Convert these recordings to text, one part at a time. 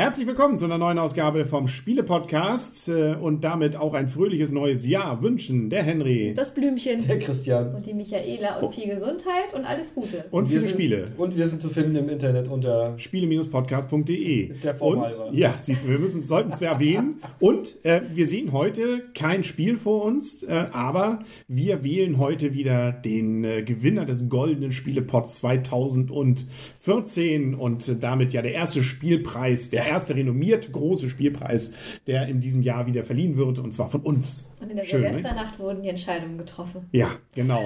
Herzlich willkommen zu einer neuen Ausgabe vom Spiele-Podcast äh, und damit auch ein fröhliches neues Jahr wünschen der Henry Das Blümchen. Der Christian. Und die Michaela und viel Gesundheit und alles Gute. und wir viele sind, Spiele. Und wir sind zu finden im Internet unter. Spiele-podcast.de. Der Form Und ja, siehst du, wir müssen, sollten es erwähnen. Und äh, wir sehen heute kein Spiel vor uns, äh, aber wir wählen heute wieder den äh, Gewinner des goldenen Spielepots 2014 und äh, damit ja der erste Spielpreis, der erste renommierte große Spielpreis, der in diesem Jahr wieder verliehen wird und zwar von uns. Und in der Schön, ne? Silvesternacht wurden die Entscheidungen getroffen. Ja, genau.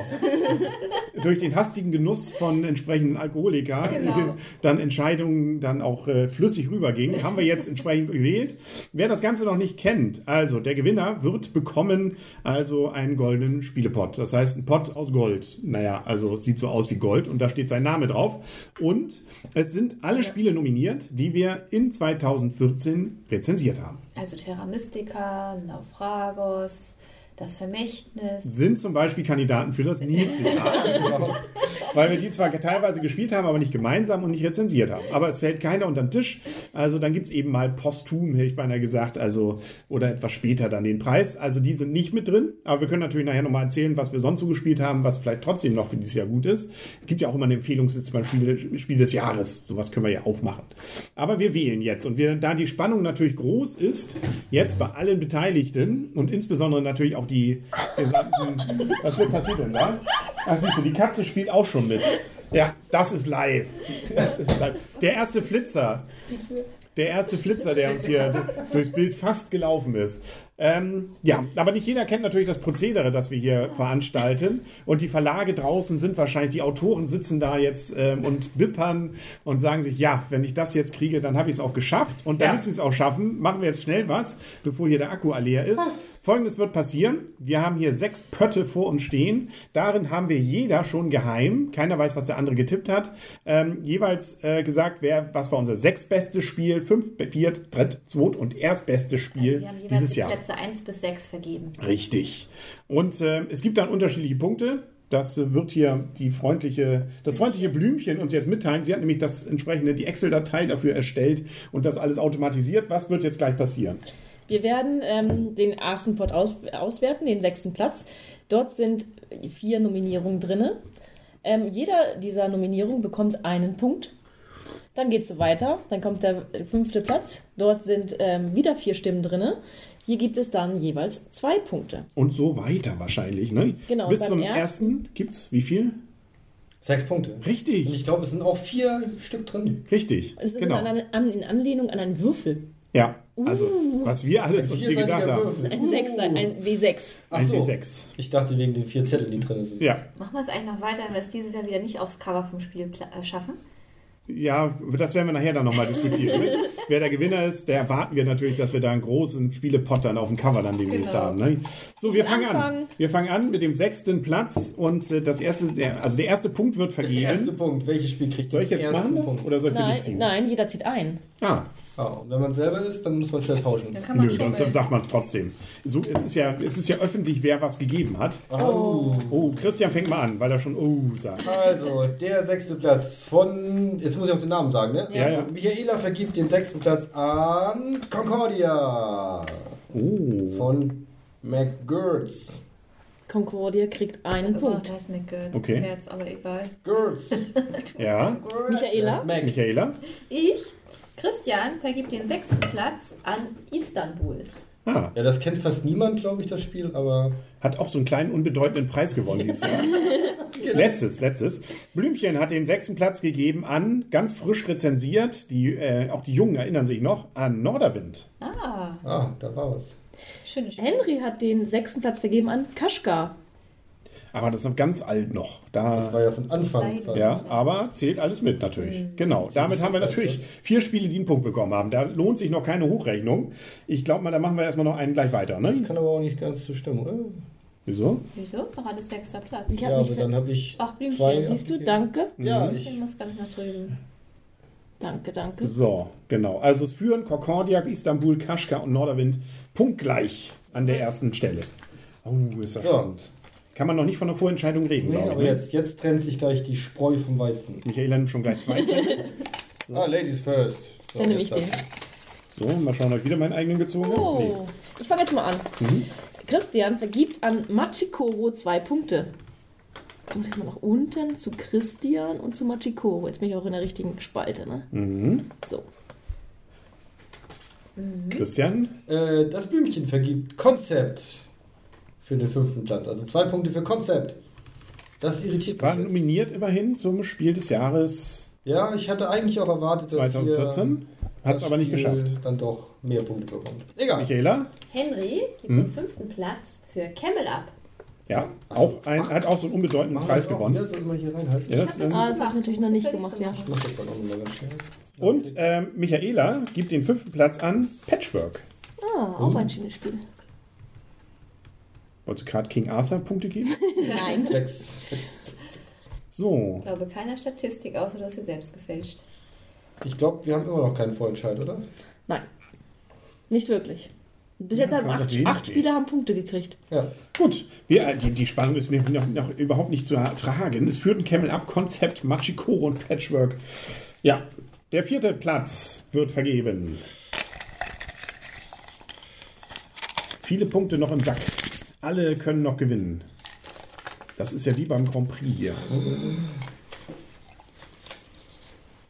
Durch den hastigen Genuss von entsprechenden Alkoholika, Genau. dann Entscheidungen dann auch äh, flüssig rübergingen, haben wir jetzt entsprechend gewählt. Wer das Ganze noch nicht kennt, also der Gewinner wird bekommen also einen goldenen Spielepot. Das heißt, ein Pot aus Gold. Naja, also sieht so aus wie Gold und da steht sein Name drauf. Und es sind alle Spiele nominiert, die wir in 2014 rezensiert haben. Also Terra Mystica, Naufragos, das Vermächtnis. sind zum Beispiel Kandidaten für das nächste Jahr. Weil wir die zwar teilweise gespielt haben, aber nicht gemeinsam und nicht rezensiert haben. Aber es fällt keiner unter den Tisch. Also dann gibt es eben mal posthum, hätte ich beinahe gesagt, also oder etwas später dann den Preis. Also die sind nicht mit drin. Aber wir können natürlich nachher nochmal erzählen, was wir sonst so gespielt haben, was vielleicht trotzdem noch für dieses Jahr gut ist. Es gibt ja auch immer eine Empfehlungsliste beim Spiel, Spiel des Jahres. Sowas können wir ja auch machen. Aber wir wählen jetzt. Und wir, da die Spannung natürlich groß ist, jetzt bei allen Beteiligten und insbesondere natürlich auch die gesamten. Was wird passiert denn da? Ach, siehst du, die Katze spielt auch schon mit. Ja, das ist live. Das ist live. Der erste Flitzer. Der erste Flitzer, der uns hier durchs Bild fast gelaufen ist. Ähm, ja, aber nicht jeder kennt natürlich das Prozedere, das wir hier veranstalten. Und die Verlage draußen sind wahrscheinlich, die Autoren sitzen da jetzt ähm, und bippern und sagen sich, ja, wenn ich das jetzt kriege, dann habe ich es auch geschafft. Und damit Ja. sie es auch schaffen, machen wir jetzt schnell was, bevor hier der Akku leer ist. Folgendes wird passieren. Wir haben hier sechs Pötte vor uns stehen. Darin haben wir jeder schon geheim. Keiner weiß, was der andere getippt hat. Ähm, jeweils äh, gesagt, wer, was war unser sechstbestes Spiel, fünf, viert, dritt, zweit und erstbestes Spiel jeweils dieses die Jahr. Plätze 1 bis 6 vergeben. Richtig. Und äh, es gibt dann unterschiedliche Punkte. Das wird hier die freundliche, das freundliche Blümchen uns jetzt mitteilen. Sie hat nämlich das entsprechende, die Excel-Datei dafür erstellt und das alles automatisiert. Was wird jetzt gleich passieren? Wir werden ähm, den ersten Pot aus, auswerten, den sechsten Platz. Dort sind vier Nominierungen drin. Ähm, jeder dieser Nominierungen bekommt einen Punkt. Dann geht es so weiter. Dann kommt der fünfte Platz. Dort sind ähm, wieder vier Stimmen drin. Hier gibt es dann jeweils zwei Punkte. Und so weiter wahrscheinlich. Ne? Genau, Bis zum ersten- ersten gibt's wie viel? Sechs Punkte. Und Richtig. ich glaube, es sind auch vier Stück drin. Richtig. Es ist Genau. in, an, in Anlehnung an einen Würfel. Ja. Also, was wir alles uns hier gedacht haben. Würfel. Ein Sechser, ein W6. Ach Ein so. W6. Ich dachte wegen den vier Zetteln, die drin sind. Ja. Machen wir es eigentlich noch weiter, wenn wir es dieses Jahr wieder nicht aufs Cover vom Spiel äh, schaffen? Ja, das werden wir nachher dann nochmal diskutieren. ne? Wer der Gewinner ist, der erwarten wir natürlich, dass wir da einen großen Spielepot dann auf dem Cover dann demnächst Genau. haben. Ne? So, wir fangen an. Wir fangen an mit dem sechsten Platz und äh, das erste, der, also der erste Punkt wird Der erste vergeben. Punkt. Welches Spiel kriegt Soll ich jetzt machen? Punkt? oder soll ich für dich Nein, ziehen? nein, jeder zieht ein. Ah, Ah, und wenn man selber ist, dann muss man schnell tauschen. Dann kann man nö, dann sagt man es trotzdem. So, es ist ja, es ist ja öffentlich, wer was gegeben hat. Oh. Oh, Christian fängt mal an, weil er schon oh sagt. Also, der sechste Platz von. Jetzt muss ich auch den Namen sagen, ne? Ja, ja. Michaela vergibt den sechsten Platz an Concordia Oh. von McGurts. Concordia kriegt einen Oh, Punkt. das ist nicht gut. Okay. Jetzt aber egal. Girls. Ja, Michaela? Michaela. Ich, Christian, vergibt den sechsten Platz an Istanbul. Ah, Ja, das kennt fast niemand, glaube ich, das Spiel, aber. hat auch so einen kleinen unbedeutenden Preis gewonnen dieses Jahr. Letztes, letztes. Blümchen hat den sechsten Platz gegeben an, ganz frisch rezensiert, die, äh, auch die Jungen erinnern sich noch, an Norderwind. Ah, Ah, da war was. schönes Spiel. Henry hat den sechsten Platz vergeben an Kaschka. Aber das ist noch ganz alt noch. Das Da, war ja von Anfang fast. ja, aber zählt alles mit natürlich. Genau. Damit haben wir natürlich vier Spiele, die einen Punkt bekommen haben. Da lohnt sich noch keine Hochrechnung. Ich glaube mal, da machen wir erstmal noch einen gleich weiter. Das Ne? kann aber auch nicht ganz so stimmen, oder? Wieso? Wieso? Ist doch alles sechster Platz. Ich Ja, habe aber mich dann habe ich. Ach, Blümchen, zwei Siehst du, danke. Ja, Ich ich. muss ganz nach drüben. Danke, danke. So, genau. Also es führen Concordia, Istanbul, Kaschka und Norderwind punktgleich. an der ersten Stelle. Oh, ist das So. spannend. Kann man noch nicht von der Vorentscheidung reden, Nee, glaube ich. aber ne? jetzt, jetzt trennt sich gleich die Spreu vom Weizen. Michaela nimmt schon gleich zwei Zettel. Ah, Ladies first. So, Dann nehme jetzt ich den. So, mal schauen, ob ich wieder meinen eigenen gezogen habe. Nee. Oh, ich fange jetzt mal an. Christian vergibt an Machikoro zwei Punkte. Da muss ich mal nach unten zu Christian und zu Machikoro. Jetzt bin ich auch in der richtigen Spalte, ne? Mhm. So. Christian, Äh, das Blümchen vergibt Konzept für den fünften Platz. Also zwei Punkte für Konzept. Das irritiert war mich. Jetzt. nominiert immerhin zum Spiel des Jahres Ja, ich hatte eigentlich auch erwartet, dass 2014. Hat es aber nicht geschafft. Dann doch mehr Punkte bekommt. Egal. Michaela, Henry gibt Hm? den fünften Platz für Camel Up. ja, auch ein, hat auch so einen unbedeutenden Preis gewonnen. wieder? Soll hier reinhalten? Ja, das, das ähm, ich natürlich noch nicht gemacht, ja. du Ich mach das dann auch nochmal ganz schnell. und ähm, Michaela gibt den fünften Platz an Patchwork. Ah, auch ein schönes Spiel. Wolltest du gerade King Arthur Punkte geben? Nein. Sechs, sechs. So, Ich glaube, keiner Statistik, außer du hast sie selbst gefälscht. Ich glaube, wir haben immer noch keinen Vorentscheid, oder? Nein. Nicht wirklich. Bis Ja, jetzt haben acht, acht Spieler haben Punkte gekriegt. Ja. gut. Wir, äh, die, die Spannung ist noch, noch, noch überhaupt nicht zu ertragen. Es führt ein Camel Up Konzept, Machikoro und Patchwork. Ja, der vierte Platz wird vergeben. Viele Punkte noch im Sack. Alle können noch gewinnen. Das ist ja wie beim Grand Prix hier.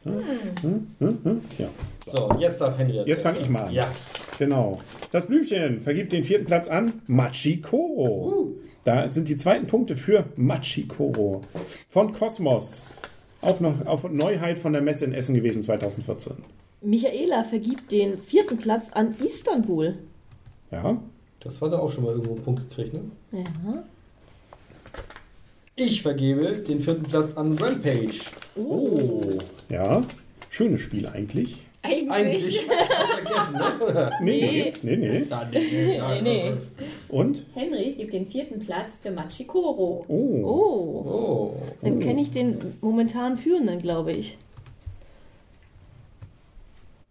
Hm, hm, hm, Ja, So, jetzt darf Henry jetzt fange ich mal an. Ja. Genau. Das Blümchen vergibt den vierten Platz an Machikoro. Da sind die zweiten Punkte für Machikoro. Von Kosmos. Auch noch auf Neuheit von der Messe in Essen gewesen 2014. Michaela vergibt den vierten Platz an Istanbul. Ja. Das hat er auch schon mal irgendwo einen Punkt gekriegt, ne? Ja. Ich vergebe den vierten Platz an Rampage. Oh. Ja. Schönes Spiel eigentlich. Eigentlich. Eigentlich. Hast vergessen, ne? Nee, nee, nee. nee. Nee, nee, Nee, nee. Und? Henry gibt den vierten Platz für Machikoro. Oh. Oh. Oh. Dann kenne ich den momentan Führenden, glaube ich.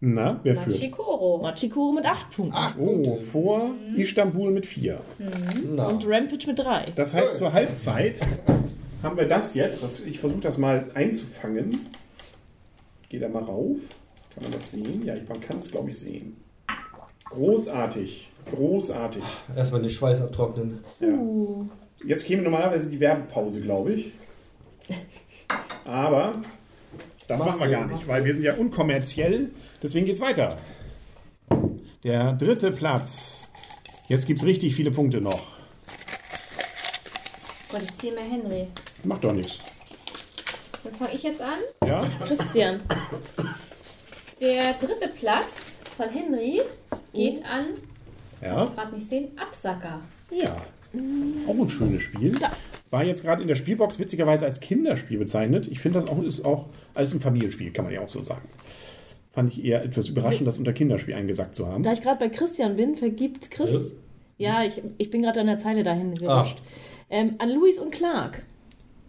Na, wer führt? Machikoro. Machikoro mit acht Punkten. Acht Oh, Punkte. vor Istanbul mit vier. Na. Und Rampage mit drei. Das heißt, zur Halbzeit haben wir das jetzt. Das, ich versuche das mal einzufangen. Geh da mal rauf. Kann man das sehen? Ja, man kann es, glaube ich, sehen. Großartig. Großartig. Erstmal den Schweiß abtrocknen. Ja. Jetzt käme normalerweise die Werbepause, glaube ich. Aber das Mach's machen wir gar nicht, mach's weil wir sind ja unkommerziell. Deswegen geht's weiter. Der dritte Platz. Jetzt gibt es richtig viele Punkte noch. Gott, ich ziehe mir Henry. Macht doch nichts. Dann fange ich jetzt an. Ja? Christian. Der dritte Platz von Henry geht an, Ja? gerade nicht sehen, Absacker. Ja. Auch ein schönes Spiel. Ja. War jetzt gerade in der Spielbox witzigerweise als Kinderspiel bezeichnet. Ich finde das auch ist auch als ein Familienspiel, kann man ja auch so sagen. Fand ich eher etwas überraschend, das unter Kinderspiel eingesackt zu haben. Da ich gerade bei Christian bin, vergibt Chris. Ja, ich, ich bin gerade an der Zeile dahin gerutscht. Ähm, an Louis und Clark.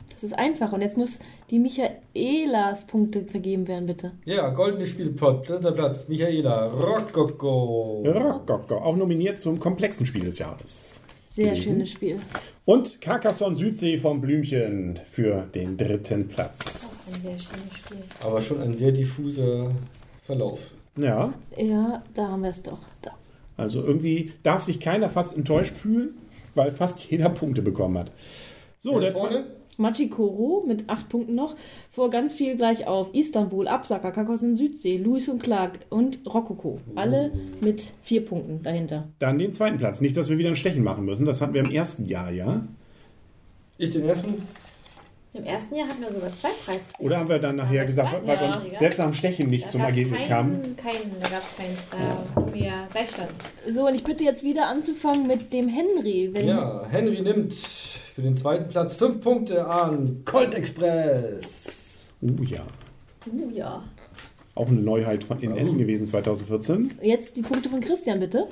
Das ist einfach. Und jetzt muss die Michaelas Punkte vergeben werden, bitte. Ja, goldene Spielpot, dritter Platz, Michaela, Rokoko. Rokoko, auch nominiert zum komplexen Spiel des Jahres. Sehr Gewesen. schönes Spiel. Und Carcassonne Südsee vom Blümchen für den dritten Platz. Auch ein sehr schönes Spiel. Aber schon ein sehr diffuser Verlauf. Ja, Ja, da haben wir es doch. Da. also irgendwie darf sich keiner fast enttäuscht fühlen, weil fast jeder Punkte bekommen hat. So, der ist vorne? Machikoro mit acht Punkten noch. Vor ganz viel gleich auf Istanbul, Absacker, Carcassonne Südsee, Louis und Clark und Rokoko. Alle mit vier Punkten dahinter. Dann den zweiten Platz. Nicht, dass wir wieder ein Stechen machen müssen. Das hatten wir im ersten Jahr, ja? Ich den ersten. Im ersten Jahr hatten wir sogar zwei Preisträger. Oder haben wir dann nachher Aber gesagt, weil wir uns selbst am Stechen nicht Da zum Ergebnis keinen, kamen? Keinen, da gab es keins. Da hatten wir Gleichstand. So, und ich bitte jetzt wieder anzufangen mit dem Henry. Wenn Ja, Henry nimmt für den zweiten Platz fünf Punkte an Colt Express. Oh ja. Uh, ja. Auch eine Neuheit von in Oh. Essen gewesen 2014. Jetzt die Punkte von Christian, bitte.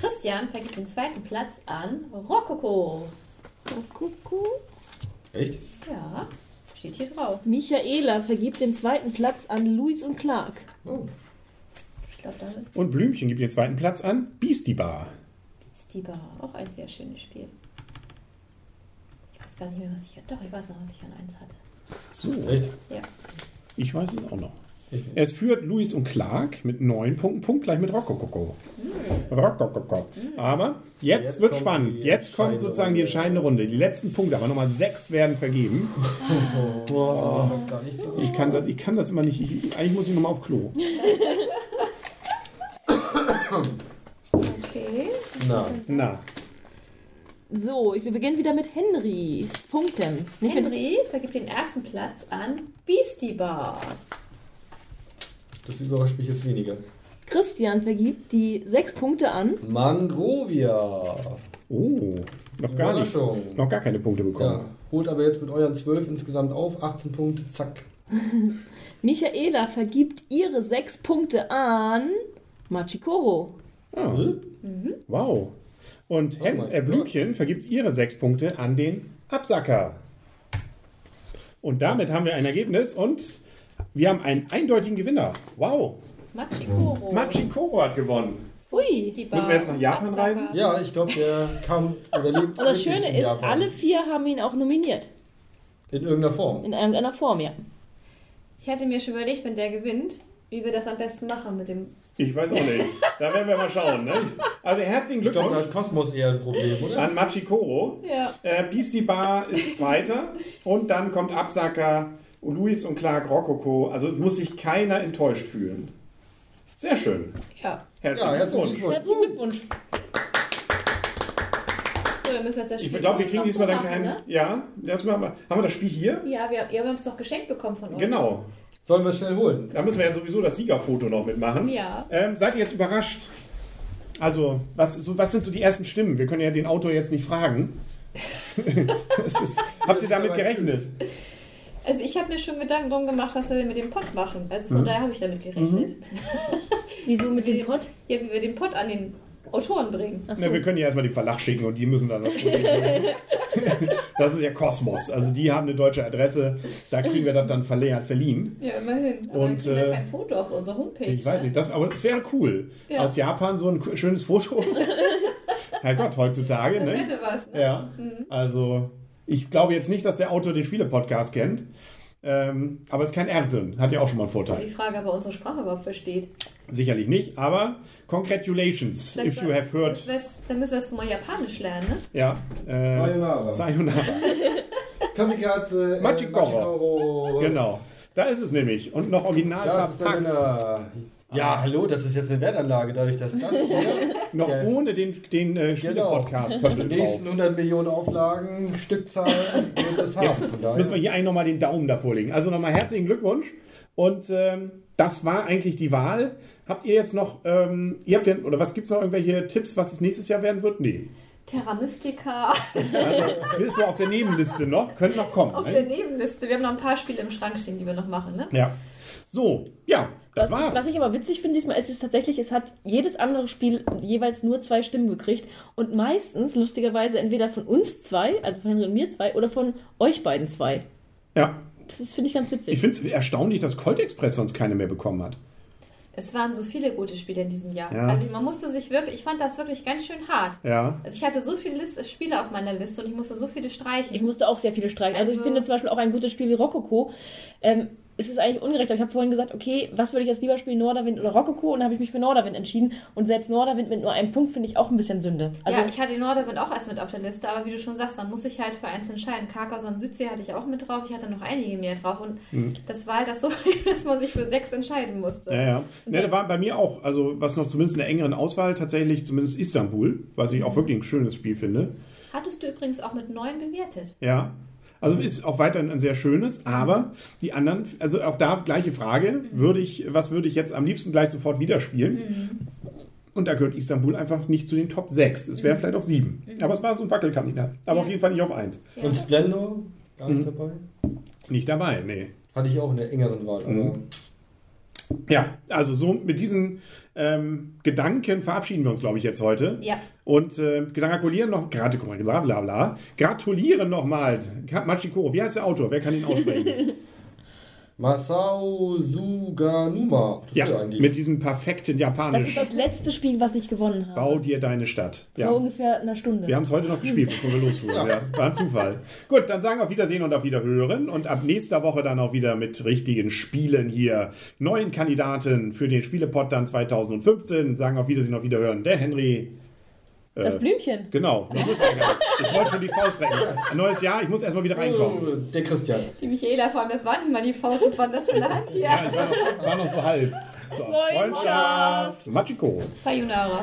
Christian vergibt den zweiten Platz an Rokoko. Rokoko. Echt? Ja, steht hier drauf. Michaela vergibt den zweiten Platz an Louis und Clark. Oh. Ich glaube, da ist Und Blümchen gibt den zweiten Platz an Beastie Bar. Beastie Bar, auch ein sehr schönes Spiel. Ich weiß gar nicht mehr, was ich Doch, ich weiß noch, was ich an 1 hatte. So, Echt? Ja. ich weiß es auch noch. Es führt Luis und Clark mit neun Punkten, punktgleich mit Rokokoko. Rokokoko. Aber jetzt, Jetzt wird spannend. Jetzt kommt sozusagen die entscheidende Runde. Die letzten Punkte, aber nochmal sechs werden vergeben. Gar nicht so Ich kann das, ich kann das immer nicht. Ich, eigentlich muss ich nochmal auf Klo. Okay. Na, Na, So, wir beginnen wieder mit Henrys Punkten. Nicht mit Henry vergibt den ersten Platz an Beastie Bar. das überrascht mich jetzt weniger. Christian vergibt die sechs Punkte an. Mangrovia. oh, noch gar nicht. Noch gar keine Punkte bekommen. Ja, holt aber jetzt mit euren 12 insgesamt auf. 18 Punkte, zack. Michaela vergibt ihre sechs Punkte an Machikoro. Ah. Mhm. Wow. Und Oh Hen mein äh, Blümchen vergibt ihre sechs Punkte an den Absacker. Und damit haben wir ein Ergebnis und wir haben einen eindeutigen Gewinner. Wow. Machikoro. Machikoro hat gewonnen. Ui. Bar. Müssen wir jetzt nach Japan Absacker. reisen? Ja, ich glaube, der kam oder lebt Und das Schöne ist, Japan. alle vier haben ihn auch nominiert. In irgendeiner Form. In irgendeiner Form, ja. Ich hatte mir schon überlegt, wenn der gewinnt, wie wir das am besten machen mit dem. Ich weiß auch nicht. Da werden wir mal schauen. Ne? Also herzlichen Ich glaube, da Glückwunsch hat Kosmos eher ein Problem, oder? an Machikoro. Ja. Äh, Beastie Bar ist Zweiter. Und dann kommt Absacker, Luis und Clark Rokoko. Also muss sich keiner enttäuscht fühlen. Sehr schön. Ja. Herzlichen Ja, herzlichen Glückwunsch. Glückwunsch. Herzlichen Glückwunsch. So, dann müssen wir jetzt das Spiel Ich glaube, wir kriegen diesmal dann keinen. Ne? Ja, das machen wir. Haben wir das Spiel hier? Ja, wir, ja, wir haben es doch geschenkt bekommen von euch. Genau. Sollen wir es schnell holen? Da müssen wir ja sowieso das Siegerfoto noch mitmachen. Ja. Ähm, seid ihr jetzt überrascht? Also, was, so, was sind so die ersten Stimmen? Wir können ja den Autor jetzt nicht fragen. Ist, habt ihr damit gerechnet? Also ich habe mir schon Gedanken drum gemacht, was wir mit dem Pott machen. Also von daher habe ich damit gerechnet. Wieso mit dem Pott? Ja, wie wir den Pott an den Autoren bringen. Achso. Na, wir können ja erstmal den Verlag schicken und die müssen dann das. Das ist ja Kosmos. Also die haben eine deutsche Adresse, da kriegen wir das dann verle- verliehen. Ja, immerhin. Aber Und, wir äh, kein Foto auf unserer Homepage. Ich weiß ne? nicht, das, aber das wäre cool. Ja. Aus Japan so ein schönes Foto. Herrgott, heutzutage, Das ne? hätte was, ne? Ja, also ich glaube jetzt nicht, dass der Autor den Spiele-Podcast kennt. Ähm, aber es ist kein R drin. Hat ja auch schon mal einen Die Vorteil. Frage, ob er unsere Sprache überhaupt versteht. Sicherlich nicht, aber congratulations Vielleicht if you have heard. Das Dann müssen wir jetzt mal Japanisch lernen, ne? Ja. Äh, Sayonara. Sayonara. Kamikaze. Äh, Machikoro. Genau. Da ist es nämlich. Und noch original Das verpackt. Ja, hallo, das ist jetzt eine Wertanlage, dadurch, dass das hier Noch Ja. ohne den, den äh, Spiele-Podcast kommt die nächsten 100 Millionen Auflagen, Stückzahl wird das haben. Jetzt müssen wir hier eigentlich nochmal den Daumen davor legen. Also nochmal herzlichen Glückwunsch. Und ähm, das war eigentlich die Wahl. Habt ihr jetzt noch, ähm, ihr habt ja, oder was gibt es noch irgendwelche Tipps, was es nächstes Jahr werden wird? Nee. Terra Mystica Also, ist so auf der Nebenliste noch, könnte noch kommen. auf ne? der Nebenliste. Wir haben noch ein paar Spiele im Schrank stehen, die wir noch machen, ne? Ja. So, ja, das was, war's. was ich aber witzig finde diesmal, ist es tatsächlich, es hat jedes andere Spiel jeweils nur zwei Stimmen gekriegt und meistens, lustigerweise, entweder von uns zwei, also von Henry und mir zwei, oder von euch beiden zwei. ja. Das ist, finde ich, ganz witzig. Ich finde es erstaunlich, dass Colt Express sonst keine mehr bekommen hat. Es waren so viele gute Spiele in diesem Jahr. Ja. Also man musste sich wirklich, ich fand das wirklich ganz schön hart. Ja. Also ich hatte so viele List Spiele auf meiner Liste und ich musste so viele streichen. Ich musste auch sehr viele streichen. Also, ich Also- finde zum Beispiel auch ein gutes Spiel wie Rokoko. Ähm, es ist eigentlich ungerecht, aber ich habe vorhin gesagt, okay, was würde ich jetzt lieber spielen, Norderwind oder Rokoko? Und dann habe ich mich für Norderwind entschieden. Und selbst Norderwind mit nur einem Punkt finde ich auch ein bisschen Sünde. Also, ja, ich hatte Norderwind auch erst mit auf der Liste, aber wie du schon sagst, dann muss ich halt für eins entscheiden. Karkaus und Südsee hatte ich auch mit drauf, ich hatte noch einige mehr drauf und das war halt das so, dass man sich für sechs entscheiden musste. Ja, ja. Ne, da war bei mir auch, also was noch zumindest in der engeren Auswahl, tatsächlich zumindest Istanbul, was ich auch wirklich ein schönes Spiel finde. Hattest du übrigens auch mit neun bewertet. Ja. Also ist auch weiterhin ein sehr schönes, aber die anderen, also auch da gleiche Frage, würde ich, was würde ich jetzt am liebsten gleich sofort wieder spielen? Und da gehört Istanbul einfach nicht zu den Top 6. Es wäre vielleicht auf 7. Aber es war so ein Wackelkandidat. Aber Ja. auf jeden Fall nicht auf 1. Ja. Und Splendor? Gar Mhm. nicht dabei? Nicht dabei, nee. Hatte ich auch in der engeren Wahl. Mhm. Aber Ja, also so mit diesen ähm, Gedanken verabschieden wir uns, glaube ich, jetzt heute. Ja. Und äh, gratulieren noch, gerade, bla bla bla, gratulieren nochmal. Machikoro, wie heißt der Autor? Wer kann ihn aussprechen? Masao Suganuma. Das Ja, ist eigentlich. mit diesem perfekten Das Japanisch. ist das letzte Spiel, was ich gewonnen habe. Bau dir deine Stadt. Ja. Vor ungefähr einer Stunde. Wir haben es heute noch gespielt, bevor wir losfuhren. Ja. War ein Zufall. Gut, dann sagen wir auf Wiedersehen und auf Wiederhören. Und ab nächster Woche dann auch wieder mit richtigen Spielen hier. Neuen Kandidaten für den Spielepot dann 2015. Sagen auf Wiedersehen und auf Wiederhören. Der Henry. Das Blümchen. Genau. Ich, ich wollte schon die Faust recken. Ein neues Jahr, ich muss erstmal wieder reinkommen. Oh, der Christian. Die Michaela vor allem, das war nicht mal die Faust, das war das für eine Hand hier. Ja, war noch, war noch so halb. So, Freundschaft. Freundschaft. Machiko. Sayonara.